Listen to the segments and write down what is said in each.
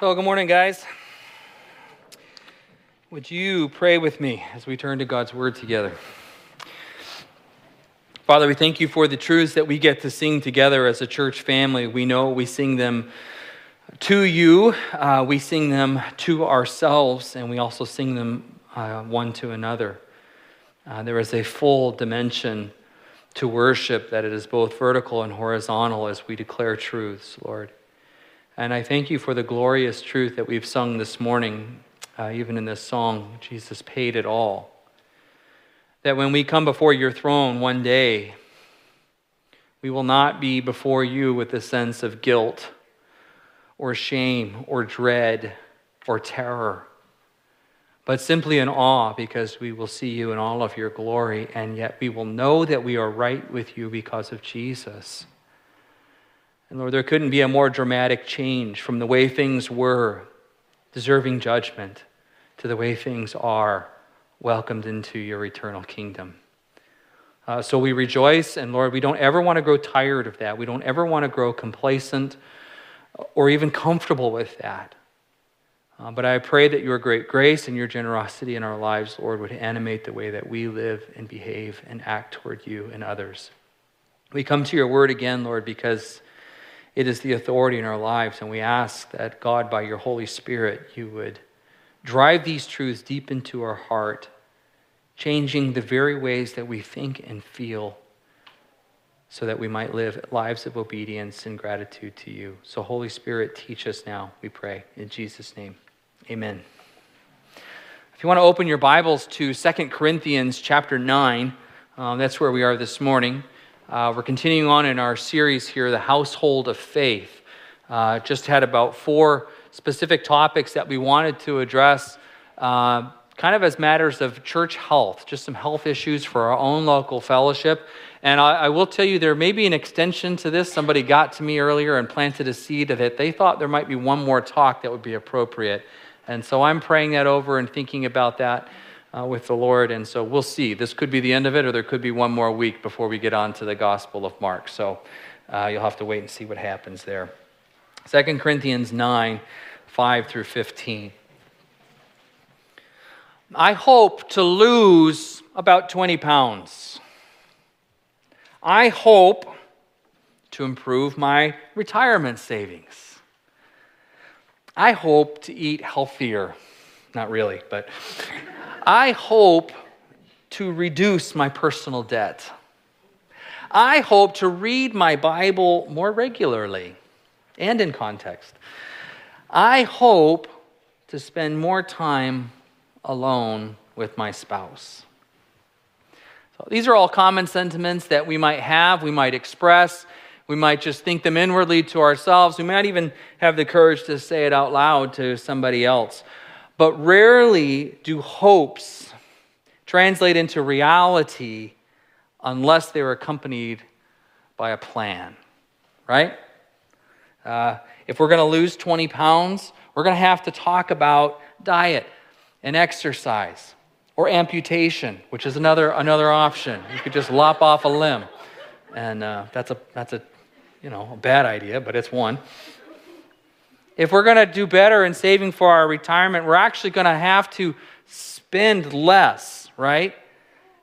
Well, good morning, guys. Would you pray with me as we turn to God's Word together? Father, we thank you for the truths that we get to sing together as a church family. We know we sing them to you, uh, we sing them to ourselves, and we also sing them uh, one to another. Uh, there is a full dimension to worship that it is both vertical and horizontal as we declare truths, Lord. And I thank you for the glorious truth that we've sung this morning, uh, even in this song, Jesus paid it all. That when we come before your throne one day, we will not be before you with a sense of guilt or shame or dread or terror, but simply in awe because we will see you in all of your glory, and yet we will know that we are right with you because of Jesus. And Lord, there couldn't be a more dramatic change from the way things were, deserving judgment, to the way things are, welcomed into your eternal kingdom. Uh, so we rejoice, and Lord, we don't ever want to grow tired of that. We don't ever want to grow complacent or even comfortable with that. Uh, but I pray that your great grace and your generosity in our lives, Lord, would animate the way that we live and behave and act toward you and others. We come to your word again, Lord, because it is the authority in our lives. And we ask that God, by your Holy Spirit, you would drive these truths deep into our heart, changing the very ways that we think and feel so that we might live lives of obedience and gratitude to you. So, Holy Spirit, teach us now, we pray. In Jesus' name, amen. If you want to open your Bibles to 2 Corinthians chapter 9, um, that's where we are this morning. Uh, we're continuing on in our series here, The Household of Faith. Uh, just had about four specific topics that we wanted to address, uh, kind of as matters of church health, just some health issues for our own local fellowship. And I, I will tell you, there may be an extension to this. Somebody got to me earlier and planted a seed of it. They thought there might be one more talk that would be appropriate. And so I'm praying that over and thinking about that uh, with the Lord. And so we'll see. This could be the end of it, or there could be one more week before we get on to the Gospel of Mark. So uh, you'll have to wait and see what happens there. 2 Corinthians 9 5 through 15. I hope to lose about 20 pounds. I hope to improve my retirement savings. I hope to eat healthier. Not really, but I hope to reduce my personal debt. I hope to read my Bible more regularly and in context. I hope to spend more time alone with my spouse. So these are all common sentiments that we might have, we might express, we might just think them inwardly to ourselves. We might even have the courage to say it out loud to somebody else. But rarely do hopes translate into reality unless they're accompanied by a plan, right? Uh, if we're going to lose 20 pounds, we're going to have to talk about diet and exercise or amputation, which is another, another option. You could just lop off a limb. And uh, that's, a, that's a, you know, a bad idea, but it's one if we're going to do better in saving for our retirement, we're actually going to have to spend less, right?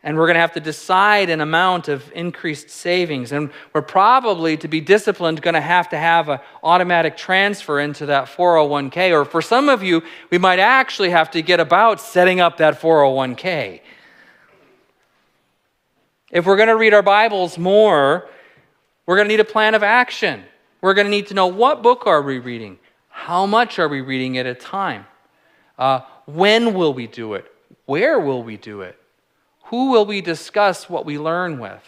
And we're going to have to decide an amount of increased savings. And we're probably, to be disciplined, going to have to have an automatic transfer into that 401k. Or for some of you, we might actually have to get about setting up that 401k. If we're going to read our Bibles more, we're going to need a plan of action. We're going to need to know what book are we reading? How much are we reading at a time? Uh, when will we do it? Where will we do it? Who will we discuss what we learn with?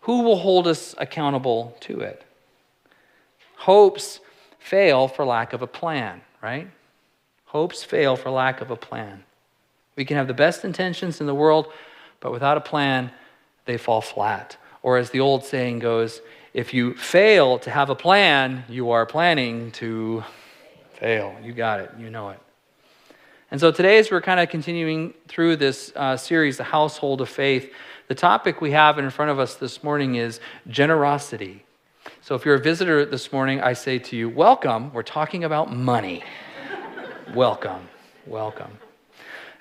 Who will hold us accountable to it? Hopes fail for lack of a plan, right? Hopes fail for lack of a plan. We can have the best intentions in the world, but without a plan, they fall flat. Or as the old saying goes, if you fail to have a plan, you are planning to fail. You got it. You know it. And so today, as we're kind of continuing through this uh, series, The Household of Faith, the topic we have in front of us this morning is generosity. So if you're a visitor this morning, I say to you, welcome. We're talking about money. welcome. Welcome.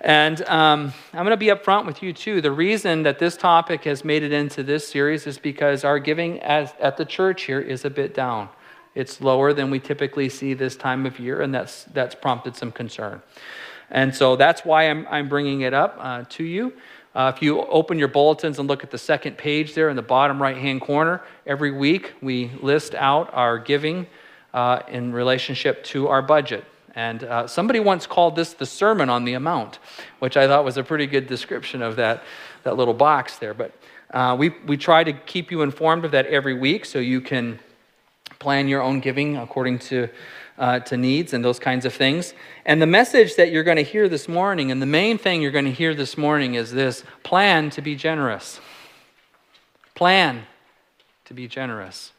And um, I'm going to be upfront with you too. The reason that this topic has made it into this series is because our giving as, at the church here is a bit down. It's lower than we typically see this time of year, and that's, that's prompted some concern. And so that's why I'm, I'm bringing it up uh, to you. Uh, if you open your bulletins and look at the second page there in the bottom right hand corner, every week we list out our giving uh, in relationship to our budget. And uh, somebody once called this the sermon on the amount, which I thought was a pretty good description of that, that little box there. But uh, we, we try to keep you informed of that every week so you can plan your own giving according to, uh, to needs and those kinds of things. And the message that you're going to hear this morning, and the main thing you're going to hear this morning is this plan to be generous. Plan to be generous.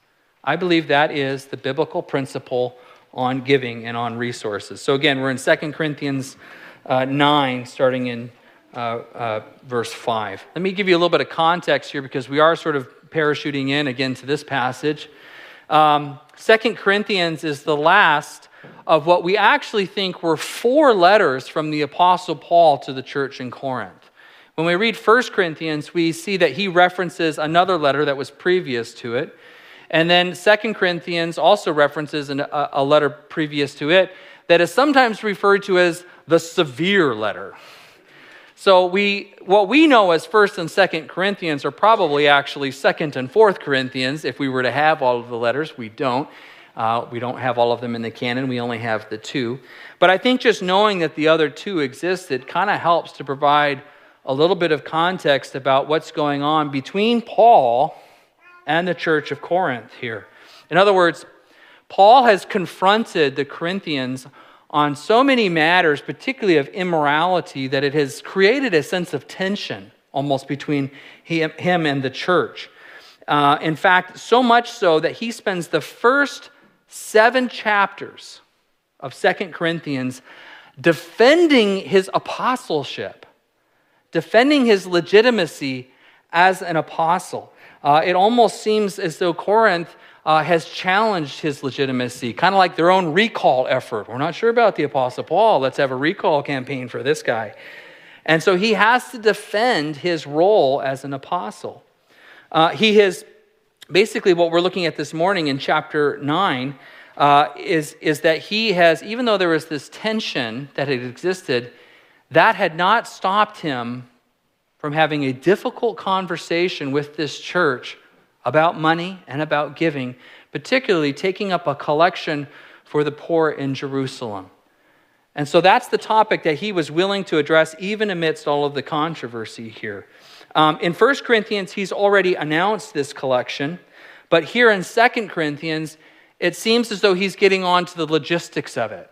I believe that is the biblical principle on giving and on resources. So again, we're in 2 Corinthians uh, 9, starting in uh, uh, verse 5. Let me give you a little bit of context here because we are sort of parachuting in again to this passage. Um, 2 Corinthians is the last of what we actually think were four letters from the Apostle Paul to the church in Corinth. When we read 1 Corinthians, we see that he references another letter that was previous to it. And then Second Corinthians also references an, a, a letter previous to it that is sometimes referred to as the severe letter. So we, what we know as First and Second Corinthians are probably actually Second and Fourth Corinthians. If we were to have all of the letters, we don't. Uh, we don't have all of them in the canon. We only have the two. But I think just knowing that the other two exist, it kind of helps to provide a little bit of context about what's going on between Paul and the church of Corinth here. In other words, Paul has confronted the Corinthians on so many matters, particularly of immorality, that it has created a sense of tension almost between him and the church. Uh, in fact, so much so that he spends the first seven chapters of Second Corinthians defending his apostleship, defending his legitimacy as an apostle. Uh, it almost seems as though Corinth uh, has challenged his legitimacy, kind of like their own recall effort. We're not sure about the Apostle Paul. Let's have a recall campaign for this guy. And so he has to defend his role as an apostle. Uh, he has basically what we're looking at this morning in chapter 9 uh, is, is that he has, even though there was this tension that had existed, that had not stopped him from having a difficult conversation with this church about money and about giving, particularly taking up a collection for the poor in Jerusalem. And so that's the topic that he was willing to address, even amidst all of the controversy here. Um, in 1 Corinthians, he's already announced this collection, but here in 2 Corinthians, it seems as though he's getting on to the logistics of it.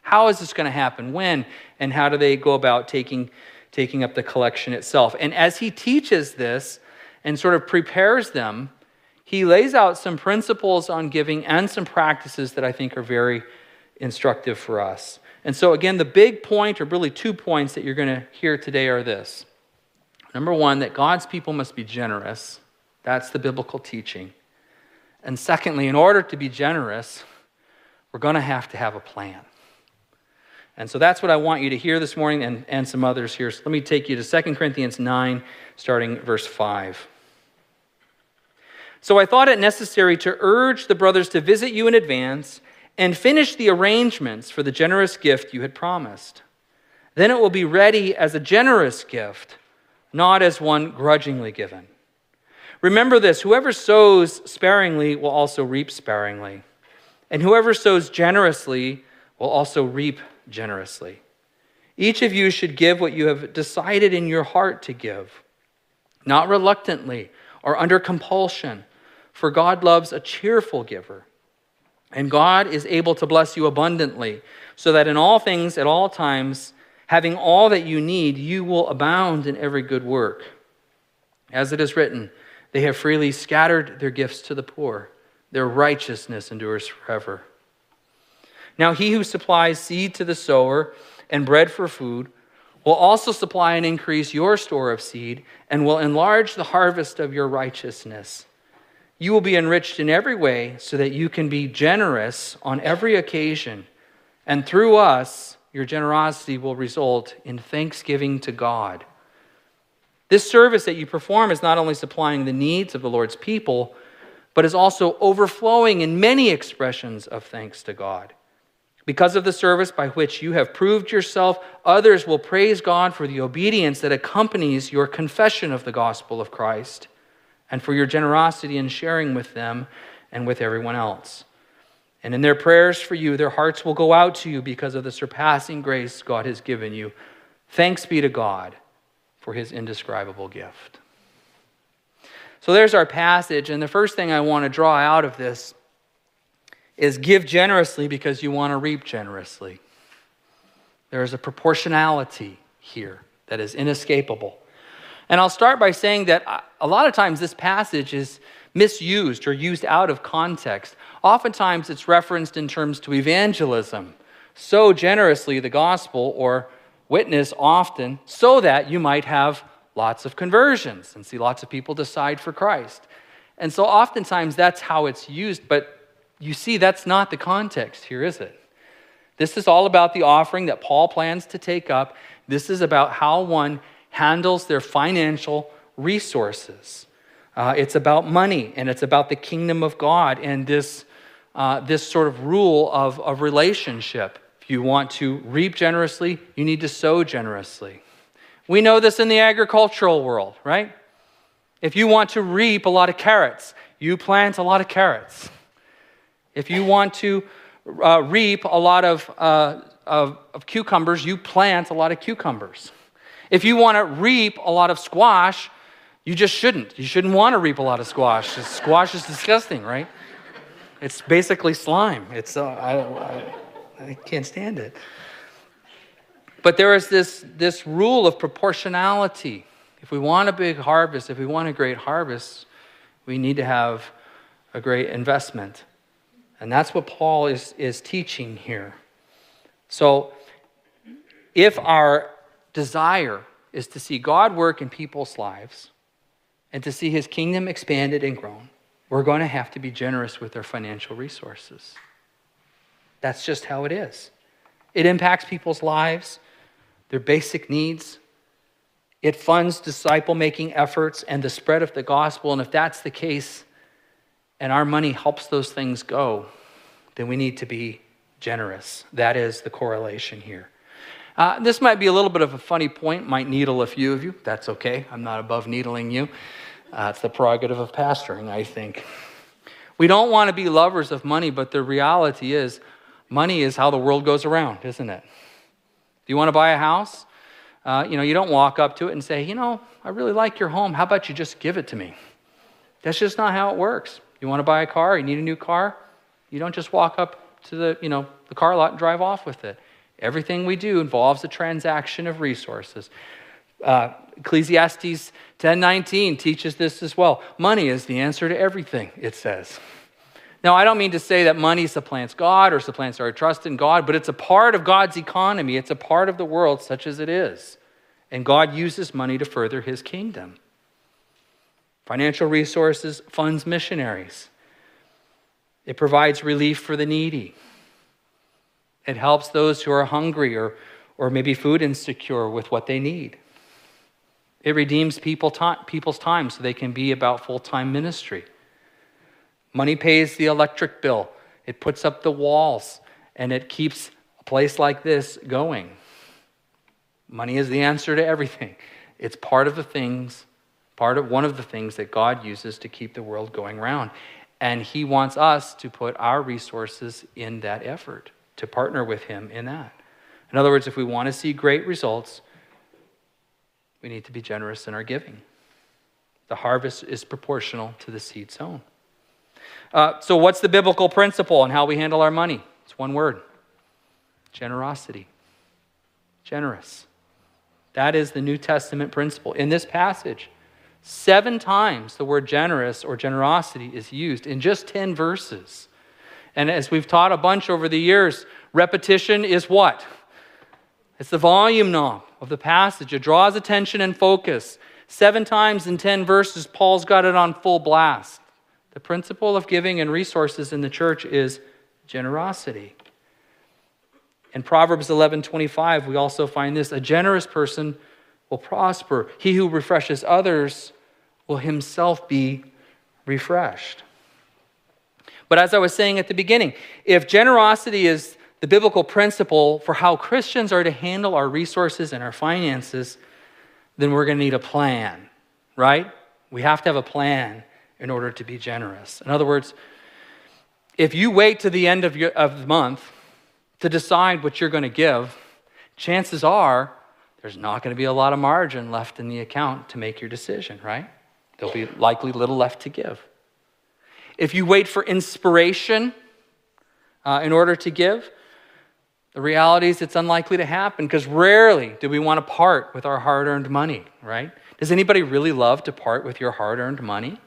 How is this going to happen? When? And how do they go about taking taking up the collection itself. And as he teaches this and sort of prepares them, he lays out some principles on giving and some practices that I think are very instructive for us. And so, again, the big point, or really two points that you're going to hear today are this. Number one, that God's people must be generous. That's the biblical teaching. And secondly, in order to be generous, we're going to have to have a plan. And so that's what I want you to hear this morning and, and some others here. So let me take you to 2 Corinthians 9, starting verse 5. So I thought it necessary to urge the brothers to visit you in advance and finish the arrangements for the generous gift you had promised. Then it will be ready as a generous gift, not as one grudgingly given. Remember this whoever sows sparingly will also reap sparingly, and whoever sows generously will also reap generously. Each of you should give what you have decided in your heart to give, not reluctantly or under compulsion, for God loves a cheerful giver. And God is able to bless you abundantly, so that in all things, at all times, having all that you need, you will abound in every good work. As it is written, they have freely scattered their gifts to the poor, their righteousness endures forever. Now, he who supplies seed to the sower and bread for food will also supply and increase your store of seed and will enlarge the harvest of your righteousness. You will be enriched in every way so that you can be generous on every occasion, And through us, your generosity will result in thanksgiving to God. This service that you perform is not only supplying the needs of the Lord's people, but is also overflowing in many expressions of thanks to God. Because of the service by which you have proved yourself, others will praise God for the obedience that accompanies your confession of the gospel of Christ and for your generosity in sharing with them and with everyone else. And in their prayers for you, their hearts will go out to you because of the surpassing grace God has given you. Thanks be to God for his indescribable gift. So there's our passage. And the first thing I want to draw out of this is give generously because you want to reap generously. There is a proportionality here that is inescapable. And I'll start by saying that a lot of times this passage is misused or used out of context. Oftentimes it's referenced in terms to evangelism. So generously the gospel or witness often so that you might have lots of conversions and see lots of people decide for Christ. And so oftentimes that's how it's used, but you see that's not the context here, is it? This is all about the offering that Paul plans to take up. This is about how one handles their financial resources. Uh, it's about money and it's about the kingdom of God and this, uh, this sort of rule of, of relationship. If you want to reap generously, you need to sow generously. We know this in the agricultural world, right? If you want to reap a lot of carrots, you plant a lot of carrots. If you want to uh, reap a lot of, uh, of, of cucumbers, you plant a lot of cucumbers. If you want to reap a lot of squash, you just shouldn't. You shouldn't want to reap a lot of squash. Squash is disgusting, right? It's basically slime. It's uh, I, I, I can't stand it. But there is this, this rule of proportionality. If we want a big harvest, if we want a great harvest, we need to have a great investment. And that's what Paul is, is teaching here. So, if our desire is to see God work in people's lives, and to see his kingdom expanded and grown, we're going to have to be generous with our financial resources. That's just how it is. It impacts people's lives, their basic needs. It funds disciple making efforts and the spread of the gospel. And if that's the case, and our money helps those things go, then we need to be generous. That is the correlation here. Uh, this might be a little bit of a funny point, might needle a few of you. That's okay. I'm not above needling you. Uh, it's the prerogative of pastoring, I think. We don't want to be lovers of money, but the reality is, money is how the world goes around, isn't it? Do you want to buy a house? Uh, you know, you don't walk up to it and say, you know, I really like your home. How about you just give it to me? That's just not how it works. You want to buy a car? You need a new car? You don't just walk up to the, you know, the car lot and drive off with it. Everything we do involves a transaction of resources. Uh, Ecclesiastes 10:19 teaches this as well. Money is the answer to everything, it says. Now, I don't mean to say that money supplants God or supplants our trust in God, but it's a part of God's economy. It's a part of the world such as it is. And God uses money to further his kingdom. Financial resources funds missionaries. It provides relief for the needy. It helps those who are hungry or, or maybe food insecure with what they need. It redeems people people's time so they can be about full time ministry. Money pays the electric bill, it puts up the walls, and it keeps a place like this going. Money is the answer to everything. It's part of the things, part of one of the things that God uses to keep the world going round. And He wants us to put our resources in that effort, to partner with Him in that. In other words, if we want to see great results, we need to be generous in our giving. The harvest is proportional to the seed sown. Uh, so, what's the biblical principle on how we handle our money? It's one word generosity. Generous. That is the New Testament principle. In this passage, seven times the word generous or generosity is used in just 10 verses. And as we've taught a bunch over the years, repetition is what? It's the volume knob of the passage. It draws attention and focus. Seven times in 10 verses, Paul's got it on full blast. The principle of giving and resources in the church is generosity. In Proverbs 11:25, we also find this, a generous person will prosper. He who refreshes others will himself be refreshed. But as I was saying at the beginning, if generosity is the biblical principle for how Christians are to handle our resources and our finances, then we're going to need a plan, right? We have to have a plan in order to be generous. In other words, if you wait to the end of, your, of the month to decide what you're going to give, chances are there's not going to be a lot of margin left in the account to make your decision, right? There'll be likely little left to give. If you wait for inspiration uh, in order to give, the reality is it's unlikely to happen because rarely do we want to part with our hard earned money, right? Does anybody really love to part with your hard earned money?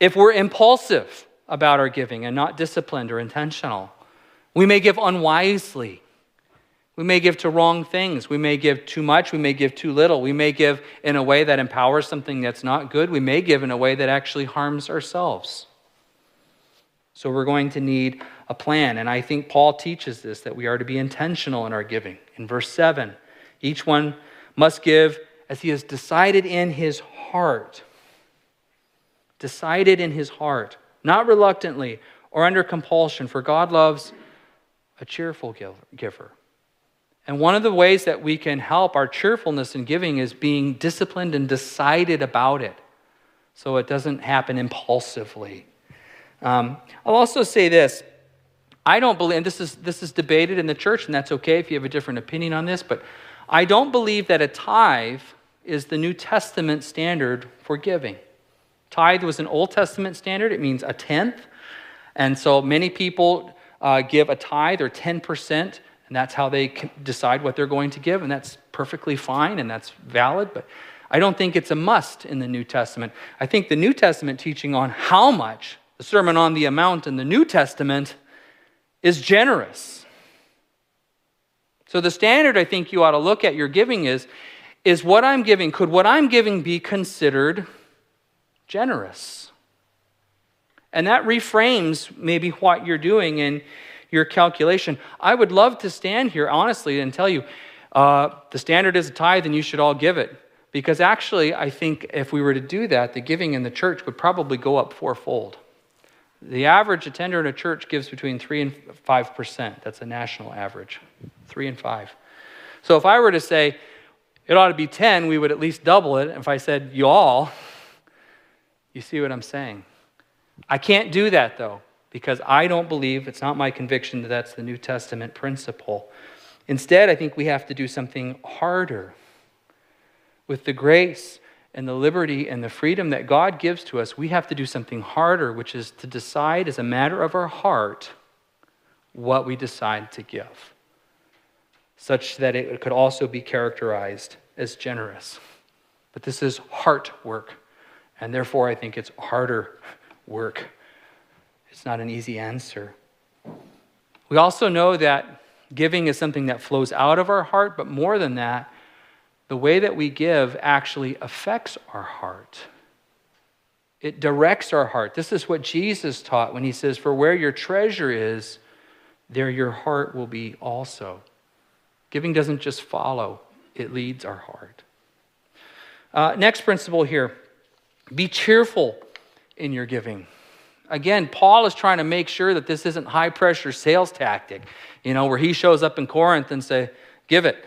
If we're impulsive about our giving and not disciplined or intentional, we may give unwisely. We may give to wrong things. We may give too much. We may give too little. We may give in a way that empowers something that's not good. We may give in a way that actually harms ourselves. So we're going to need a plan. And I think Paul teaches this that we are to be intentional in our giving. In verse 7, each one must give as he has decided in his heart. Decided in his heart, not reluctantly or under compulsion, for God loves a cheerful giver. And one of the ways that we can help our cheerfulness in giving is being disciplined and decided about it so it doesn't happen impulsively. Um, I'll also say this. I don't believe, and this is, this is debated in the church, and that's okay if you have a different opinion on this, but I don't believe that a tithe is the New Testament standard for giving. Tithe was an Old Testament standard, it means a tenth. And so many people uh, give a tithe or 10%, and that's how they decide what they're going to give, and that's perfectly fine and that's valid. But I don't think it's a must in the New Testament. I think the New Testament teaching on how much the Sermon on the Mount in the New Testament is generous. So the standard I think you ought to look at your giving is is what I'm giving could what I'm giving be considered generous? And that reframes maybe what you're doing in your calculation. I would love to stand here honestly and tell you uh, the standard is a tithe and you should all give it. Because actually, I think if we were to do that, the giving in the church would probably go up fourfold. The average attender in a church gives between 3 and 5%. That's a national average 3 and 5. So if I were to say it ought to be 10, we would at least double it. If I said you all, you see what I'm saying. I can't do that though, because I don't believe, it's not my conviction that that's the New Testament principle. Instead, I think we have to do something harder with the grace and the liberty and the freedom that God gives to us, we have to do something harder, which is to decide as a matter of our heart what we decide to give, such that it could also be characterized as generous. But this is heart work, and therefore I think it's harder work. It's not an easy answer. We also know that giving is something that flows out of our heart, but more than that, the way that we give actually affects our heart. It directs our heart. This is what Jesus taught when he says, For where your treasure is, there your heart will be also. Giving doesn't just follow, it leads our heart. Uh, next principle here be cheerful in your giving. Again, Paul is trying to make sure that this isn't high pressure sales tactic, you know, where he shows up in Corinth and say, give it.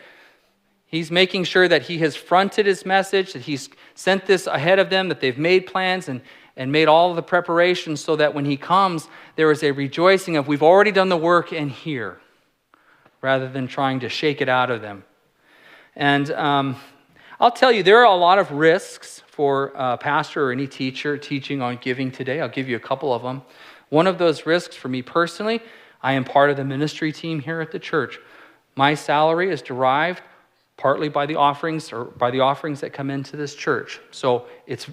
He's making sure that he has fronted his message, that he's sent this ahead of them, that they've made plans and, and made all the preparations so that when he comes, there is a rejoicing of we've already done the work and here, rather than trying to shake it out of them. And um, I'll tell you, there are a lot of risks for a pastor or any teacher teaching on giving today. I'll give you a couple of them. One of those risks for me personally, I am part of the ministry team here at the church. My salary is derived partly by the offerings or by the offerings that come into this church. So it's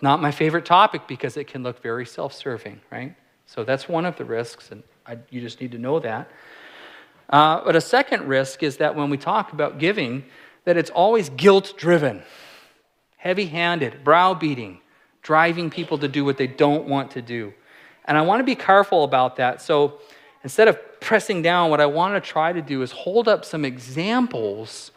not my favorite topic because it can look very self serving, right? So that's one of the risks, and I, you just need to know that. Uh, but a second risk is that when we talk about giving, that it's always guilt driven, heavy handed, browbeating, driving people to do what they don't want to do. And I want to be careful about that. So instead of pressing down, what I want to try to do is hold up some examples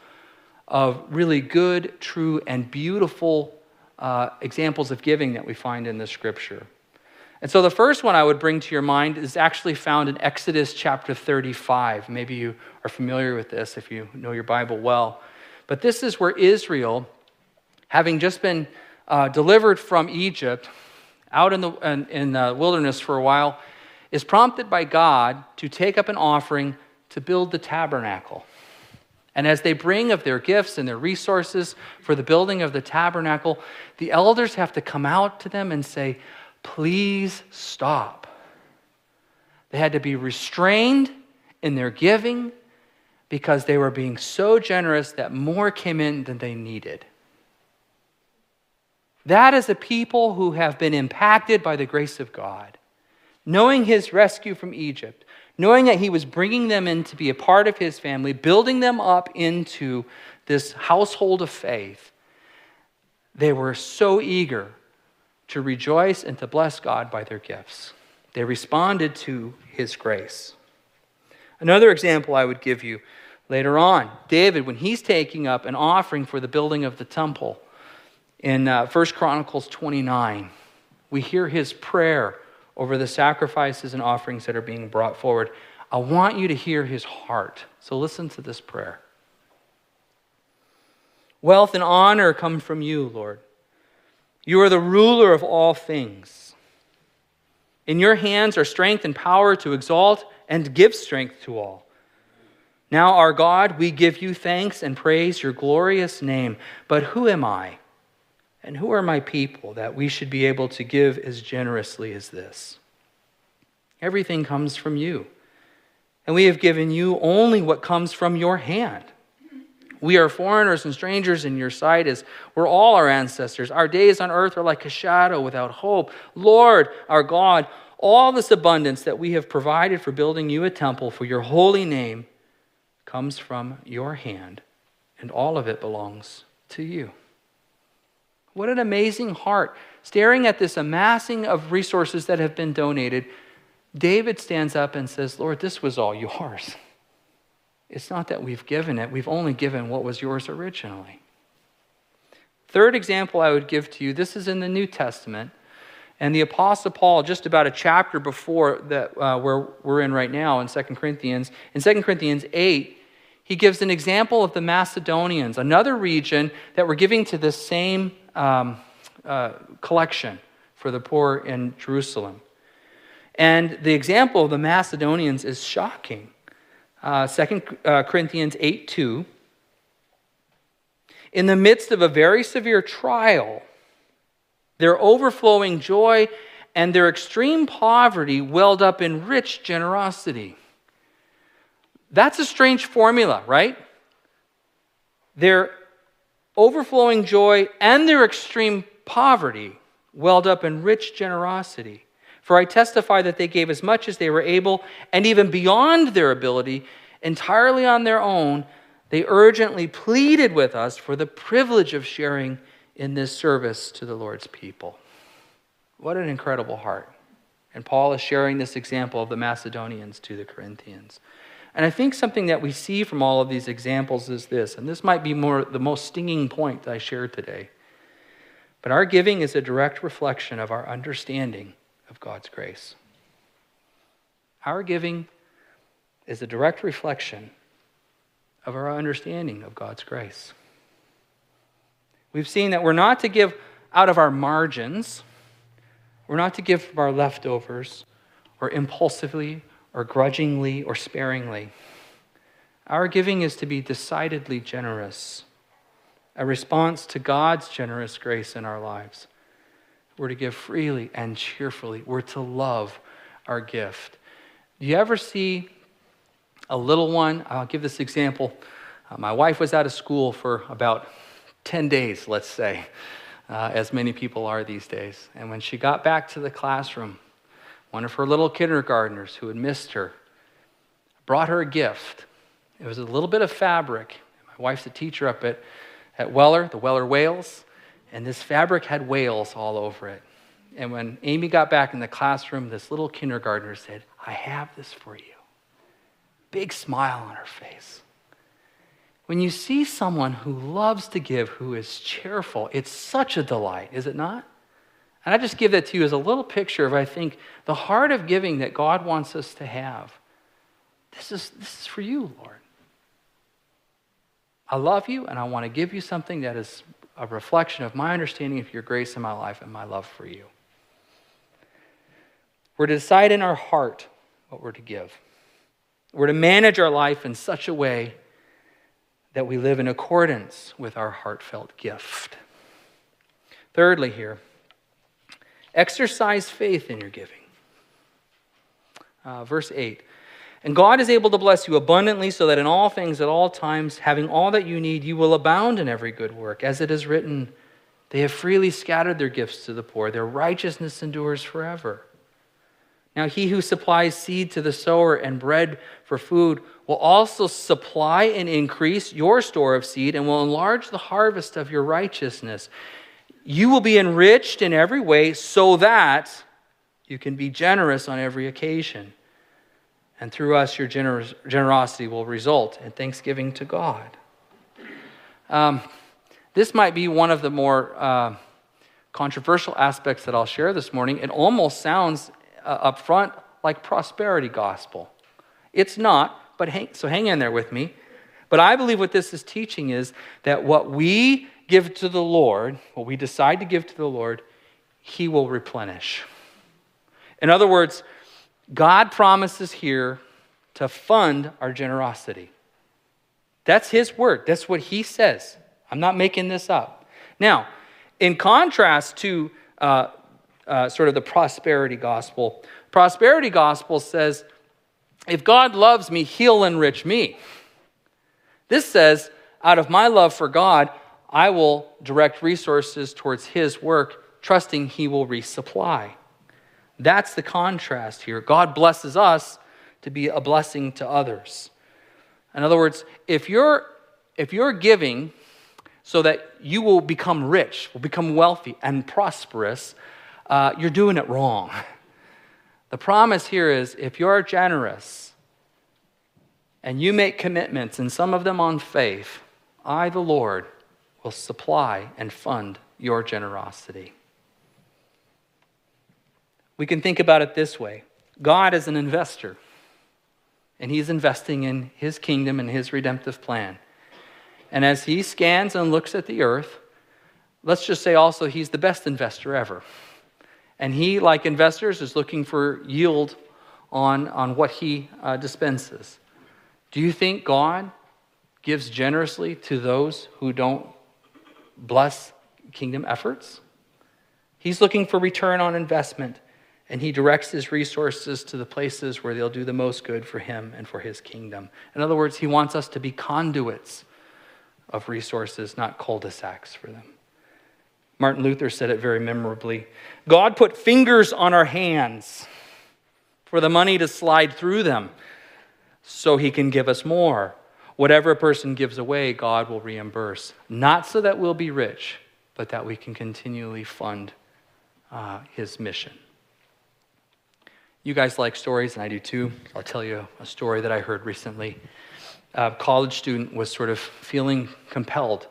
of really good, true, and beautiful uh, examples of giving that we find in the scripture. And so the first one I would bring to your mind is actually found in Exodus chapter 35. Maybe you are familiar with this if you know your Bible well. But this is where Israel, having just been uh, delivered from Egypt, out in the, in, in the wilderness for a while, is prompted by God to take up an offering to build the tabernacle. And as they bring of their gifts and their resources for the building of the tabernacle, the elders have to come out to them and say, Please stop. They had to be restrained in their giving because they were being so generous that more came in than they needed. That is a people who have been impacted by the grace of God, knowing his rescue from Egypt, knowing that he was bringing them in to be a part of his family, building them up into this household of faith. They were so eager to rejoice and to bless God by their gifts. They responded to his grace. Another example I would give you later on David, when he's taking up an offering for the building of the temple in uh, 1 Chronicles 29, we hear his prayer over the sacrifices and offerings that are being brought forward. I want you to hear his heart. So listen to this prayer. Wealth and honor come from you, Lord. You are the ruler of all things. In your hands are strength and power to exalt and give strength to all. Now, our God, we give you thanks and praise your glorious name. But who am I? And who are my people that we should be able to give as generously as this? Everything comes from you. And we have given you only what comes from your hand. We are foreigners and strangers in your sight, as we're all our ancestors. Our days on earth are like a shadow without hope. Lord, our God, all this abundance that we have provided for building you a temple for your holy name comes from your hand, and all of it belongs to you. What an amazing heart. Staring at this amassing of resources that have been donated, David stands up and says, Lord, this was all yours. It's not that we've given it, we've only given what was yours originally. Third example I would give to you this is in the New Testament. And the Apostle Paul, just about a chapter before that, uh, where we're in right now in 2 Corinthians, in 2 Corinthians 8, he gives an example of the Macedonians, another region that were giving to this same um, uh, collection for the poor in Jerusalem. And the example of the Macedonians is shocking. Uh, 2 uh, Corinthians 8 2. In the midst of a very severe trial, their overflowing joy and their extreme poverty welled up in rich generosity. That's a strange formula, right? Their overflowing joy and their extreme poverty welled up in rich generosity. For I testify that they gave as much as they were able, and even beyond their ability, entirely on their own. They urgently pleaded with us for the privilege of sharing in this service to the Lord's people. What an incredible heart. And Paul is sharing this example of the Macedonians to the Corinthians. And I think something that we see from all of these examples is this, and this might be more the most stinging point that I shared today. But our giving is a direct reflection of our understanding of God's grace. Our giving is a direct reflection of our understanding of God's grace. We've seen that we're not to give out of our margins, we're not to give from our leftovers, or impulsively, or grudgingly, or sparingly. Our giving is to be decidedly generous, a response to God's generous grace in our lives. We're to give freely and cheerfully. We're to love our gift. Do you ever see a little one? I'll give this example. Uh, my wife was out of school for about 10 days, let's say, uh, as many people are these days. And when she got back to the classroom, one of her little kindergartners who had missed her brought her a gift. It was a little bit of fabric. My wife's a teacher up at, at Weller, the Weller Whales and this fabric had whales all over it. And when Amy got back in the classroom, this little kindergartner said, I have this for you. big smile on her face. When you see someone who loves to give, who is cheerful, it's such a delight, is it not? And I just give that to you as a little picture of, I think, the heart of giving that God wants us to have. This is, this is for you, Lord. I love you, and I want to give you something that is a reflection of my understanding of your grace in my life and my love for you. We're to decide in our heart what we're to give. We're to manage our life in such a way that we live in accordance with our heartfelt gift. Thirdly, here, exercise faith in your giving. Uh, verse 8 And God is able to bless you abundantly, so that in all things, at all times, having all that you need, you will abound in every good work. As it is written, they have freely scattered their gifts to the poor, their righteousness endures forever. Now, he who supplies seed to the sower and bread for food will also supply and increase your store of seed and will enlarge the harvest of your righteousness. You will be enriched in every way so that you can be generous on every occasion. And through us, your gener- generosity will result in thanksgiving to God. Um, this might be one of the more uh, controversial aspects that I'll share this morning. It almost sounds uh, up front like prosperity gospel. It's not, but hang, so hang in there with me. But I believe what this is teaching is that what we give to the Lord, what we decide to give to the Lord, He will replenish. In other words, God promises here to fund our generosity. That's His word. That's what He says. I'm not making this up. Now, in contrast to uh, uh, sort of the prosperity gospel. Prosperity gospel says, if God loves me, he'll enrich me. This says, out of my love for God, I will direct resources towards his work, trusting he will resupply. That's the contrast here. God blesses us to be a blessing to others. In other words, if you're if you're giving so that you will become rich, will become wealthy and prosperous, uh, you're doing it wrong. The promise here is if you're generous and you make commitments, and some of them on faith, I, the Lord, will supply and fund your generosity. We can think about it this way God is an investor, and He's investing in His kingdom and His redemptive plan. And as He scans and looks at the earth, let's just say also He's the best investor ever. And he, like investors, is looking for yield on, on what he uh, dispenses. Do you think God gives generously to those who don't bless kingdom efforts? He's looking for return on investment, and he directs his resources to the places where they'll do the most good for him and for his kingdom. In other words, he wants us to be conduits of resources, not cul de sacs for them. Martin Luther said it very memorably God put fingers on our hands for the money to slide through them so he can give us more. Whatever a person gives away, God will reimburse. Not so that we'll be rich, but that we can continually fund uh, his mission. You guys like stories, and I do too. I'll tell you a story that I heard recently. A college student was sort of feeling compelled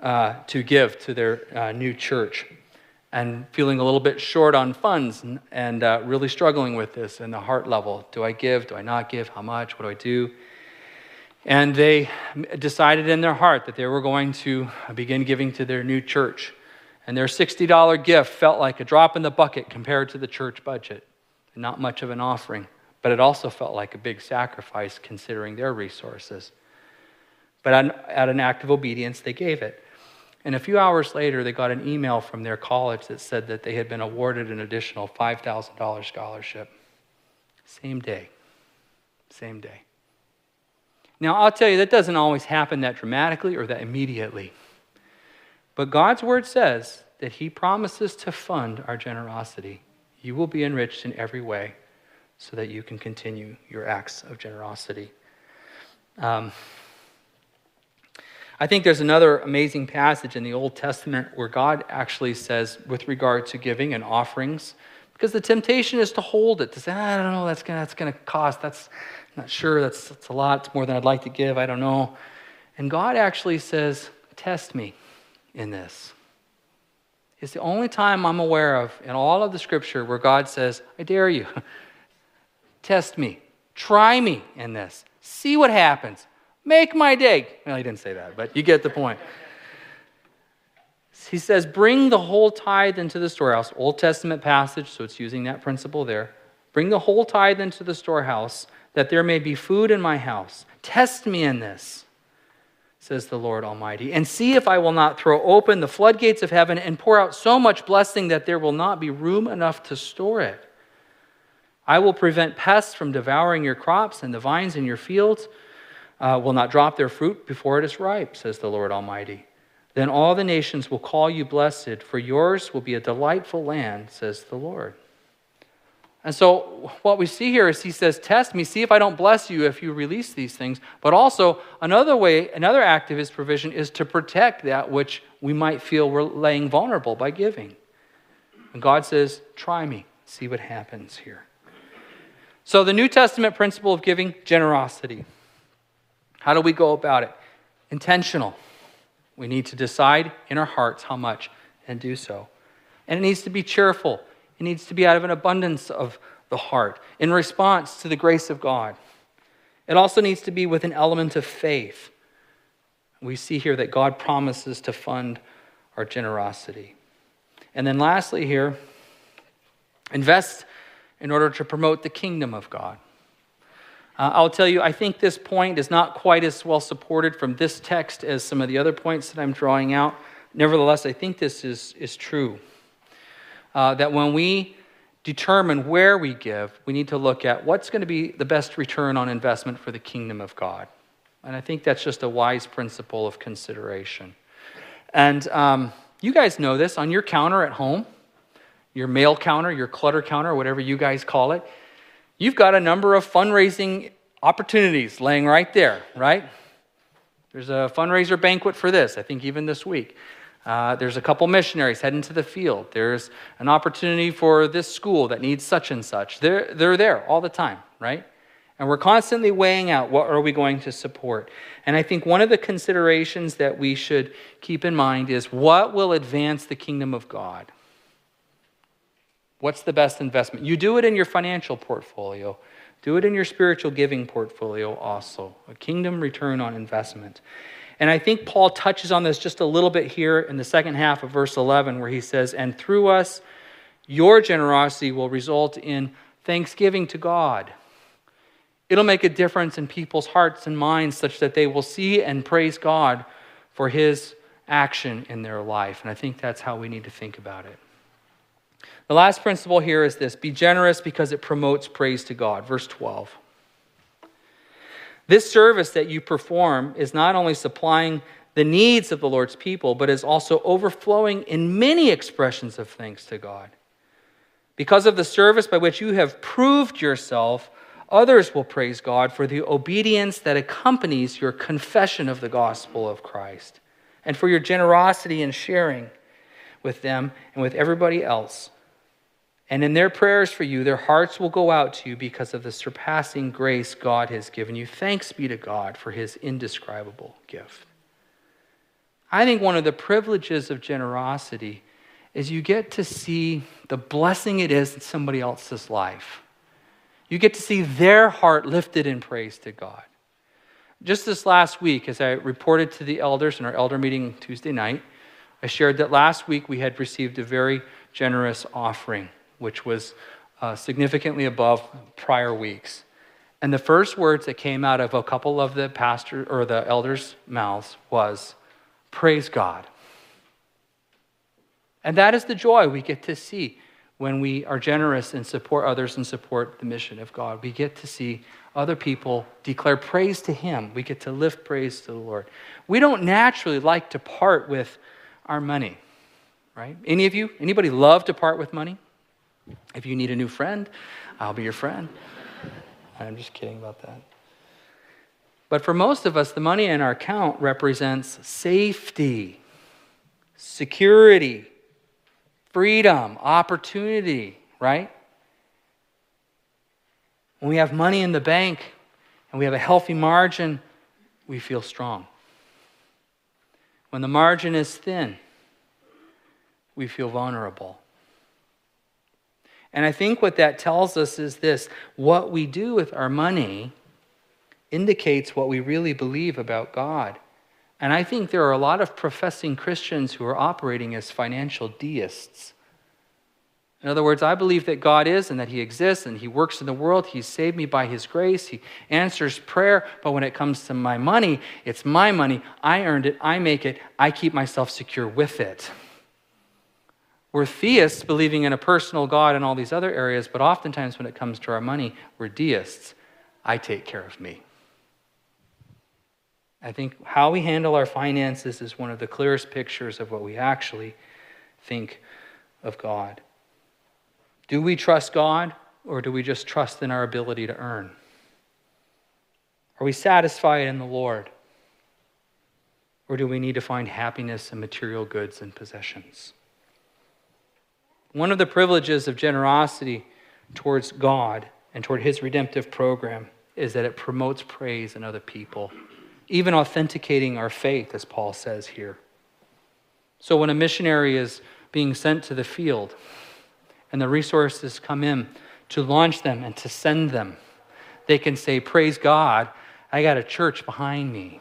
uh, to give to their uh, new church and feeling a little bit short on funds and, and uh, really struggling with this in the heart level. Do I give? Do I not give? How much? What do I do? And they decided in their heart that they were going to begin giving to their new church. And their $60 gift felt like a drop in the bucket compared to the church budget. Not much of an offering, but it also felt like a big sacrifice considering their resources. But at an act of obedience, they gave it. And a few hours later, they got an email from their college that said that they had been awarded an additional $5,000 scholarship. Same day. Same day. Now, I'll tell you, that doesn't always happen that dramatically or that immediately. But God's word says that He promises to fund our generosity. You will be enriched in every way so that you can continue your acts of generosity. Um, I think there's another amazing passage in the Old Testament where God actually says, with regard to giving and offerings, Because the temptation is to hold it, to say, I don't know, that's going that's to cost. That's I'm not sure, that's, that's a lot. It's more than I'd like to give. I don't know. And God actually says, Test me in this. It's the only time I'm aware of in all of the scripture where God says, I dare you. Test me. Try me in this. See what happens. Make my day. Well, he didn't say that, but you get the point. He says, Bring the whole tithe into the storehouse. Old Testament passage, so it's using that principle there. Bring the whole tithe into the storehouse, that there may be food in my house. Test me in this, says the Lord Almighty, and see if I will not throw open the floodgates of heaven and pour out so much blessing that there will not be room enough to store it. I will prevent pests from devouring your crops, and the vines in your fields uh, will not drop their fruit before it is ripe, says the Lord Almighty. Then all the nations will call you blessed, for yours will be a delightful land, says the Lord. And so, what we see here is he says, Test me, see if I don't bless you if you release these things. But also, another way, another act of his provision is to protect that which we might feel we're laying vulnerable by giving. And God says, Try me, see what happens here. So, the New Testament principle of giving, generosity. How do we go about it? Intentional. We need to decide in our hearts how much and do so. And it needs to be cheerful. It needs to be out of an abundance of the heart in response to the grace of God. It also needs to be with an element of faith. We see here that God promises to fund our generosity. And then lastly, here, invest in order to promote the kingdom of God. Uh, I'll tell you, I think this point is not quite as well supported from this text as some of the other points that I'm drawing out. Nevertheless, I think this is, is true. Uh, that when we determine where we give, we need to look at what's going to be the best return on investment for the kingdom of God. And I think that's just a wise principle of consideration. And um, you guys know this on your counter at home your mail counter, your clutter counter, whatever you guys call it, you've got a number of fundraising opportunities laying right there, right? There's a fundraiser banquet for this, I think even this week. Uh, there's a couple missionaries heading to the field. There's an opportunity for this school that needs such and such. They're, they're there all the time, right? And we're constantly weighing out what are we going to support. And I think one of the considerations that we should keep in mind is what will advance the kingdom of God? What's the best investment? You do it in your financial portfolio, do it in your spiritual giving portfolio also. A kingdom return on investment. And I think Paul touches on this just a little bit here in the second half of verse 11, where he says, And through us, your generosity will result in thanksgiving to God. It'll make a difference in people's hearts and minds such that they will see and praise God for his action in their life. And I think that's how we need to think about it. The last principle here is this be generous because it promotes praise to God. Verse 12. This service that you perform is not only supplying the needs of the Lord's people, but is also overflowing in many expressions of thanks to God. Because of the service by which you have proved yourself, others will praise God for the obedience that accompanies your confession of the gospel of Christ and for your generosity in sharing with them and with everybody else and in their prayers for you, their hearts will go out to you because of the surpassing grace God has given you. Thanks be to God for his indescribable gift. I think one of the privileges of generosity is you get to see the blessing it is in somebody else's life. You get to see their heart lifted in praise to God. Just this last week, as I reported to the elders in our elder meeting Tuesday night, I shared that last week we had received a very generous offering which was uh, significantly above prior weeks. And the first words that came out of a couple of the pastor or the elders' mouths was, Praise God. And that is the joy we get to see when we are generous and support others and support the mission of God. We get to see other people declare praise to Him. We get to lift praise to the Lord. We don't naturally like to part with our money, right? Any of you? Anybody love to part with money? If you need a new friend, I'll be your friend. I'm just kidding about that. But for most of us, the money in our account represents safety, security, freedom, opportunity, right? When we have money in the bank and we have a healthy margin, we feel strong. When the margin is thin, we feel vulnerable. And I think what that tells us is this what we do with our money indicates what we really believe about God. And I think there are a lot of professing Christians who are operating as financial deists. In other words, I believe that God is and that He exists and He works in the world. He saved me by His grace. He answers prayer. But when it comes to my money, it's my money. I earned it. I make it. I keep myself secure with it. We're theists, believing in a personal God in all these other areas, but oftentimes when it comes to our money, we're deists. I take care of me. I think how we handle our finances is one of the clearest pictures of what we actually think of God. Do we trust God or do we just trust in our ability to earn? Are we satisfied in the Lord? Or do we need to find happiness in material goods and possessions? One of the privileges of generosity towards God and toward His redemptive program is that it promotes praise in other people, even authenticating our faith, as Paul says here. So when a missionary is being sent to the field and the resources come in to launch them and to send them, they can say, Praise God, I got a church behind me.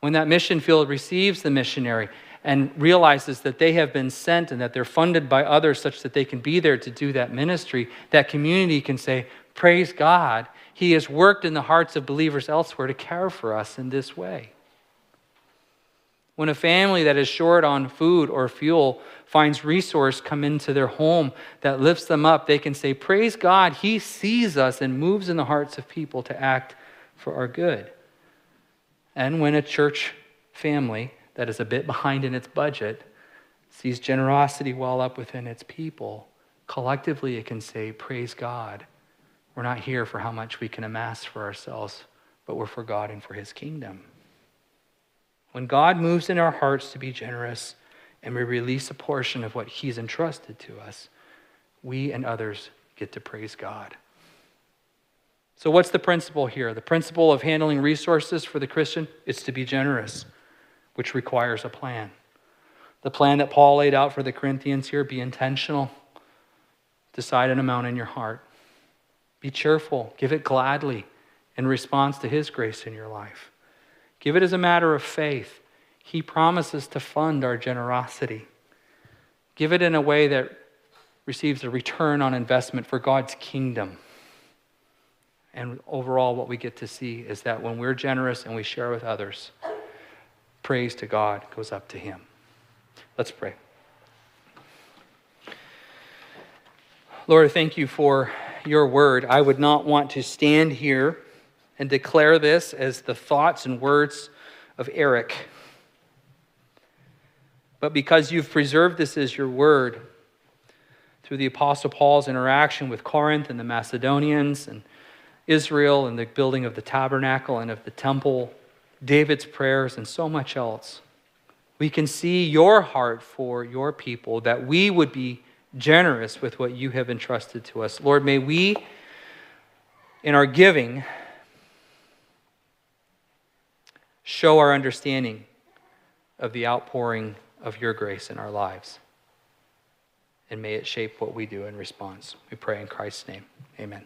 When that mission field receives the missionary, and realizes that they have been sent and that they're funded by others such that they can be there to do that ministry, that community can say, Praise God, He has worked in the hearts of believers elsewhere to care for us in this way. When a family that is short on food or fuel finds resource come into their home that lifts them up, they can say, Praise God, He sees us and moves in the hearts of people to act for our good. And when a church family that is a bit behind in its budget sees generosity well up within its people, collectively it can say, Praise God. We're not here for how much we can amass for ourselves, but we're for God and for His kingdom. When God moves in our hearts to be generous and we release a portion of what He's entrusted to us, we and others get to praise God. So, what's the principle here? The principle of handling resources for the Christian is to be generous which requires a plan. The plan that Paul laid out for the Corinthians here be intentional, decide an amount in your heart, be cheerful, give it gladly in response to His grace in your life. Give it as a matter of faith. He promises to fund our generosity. Give it in a way that receives a return on investment for God's kingdom. And overall, what we get to see is that when we're generous and we share with others, praise to God goes up to him. Let's pray. Lord, thank you for your word. I would not want to stand here and declare this as the thoughts and words of Eric. But because you've preserved this as your word through the Apostle Paul's interaction with Corinth and the Macedonians and Israel and the building of the tabernacle and of the temple David's prayers, and so much else. We can see your heart for your people, that we would be generous with what you have entrusted to us. Lord, may we, in our giving, show our understanding of the outpouring of your grace in our lives. And may it shape what we do in response. We pray in Christ's name. Amen.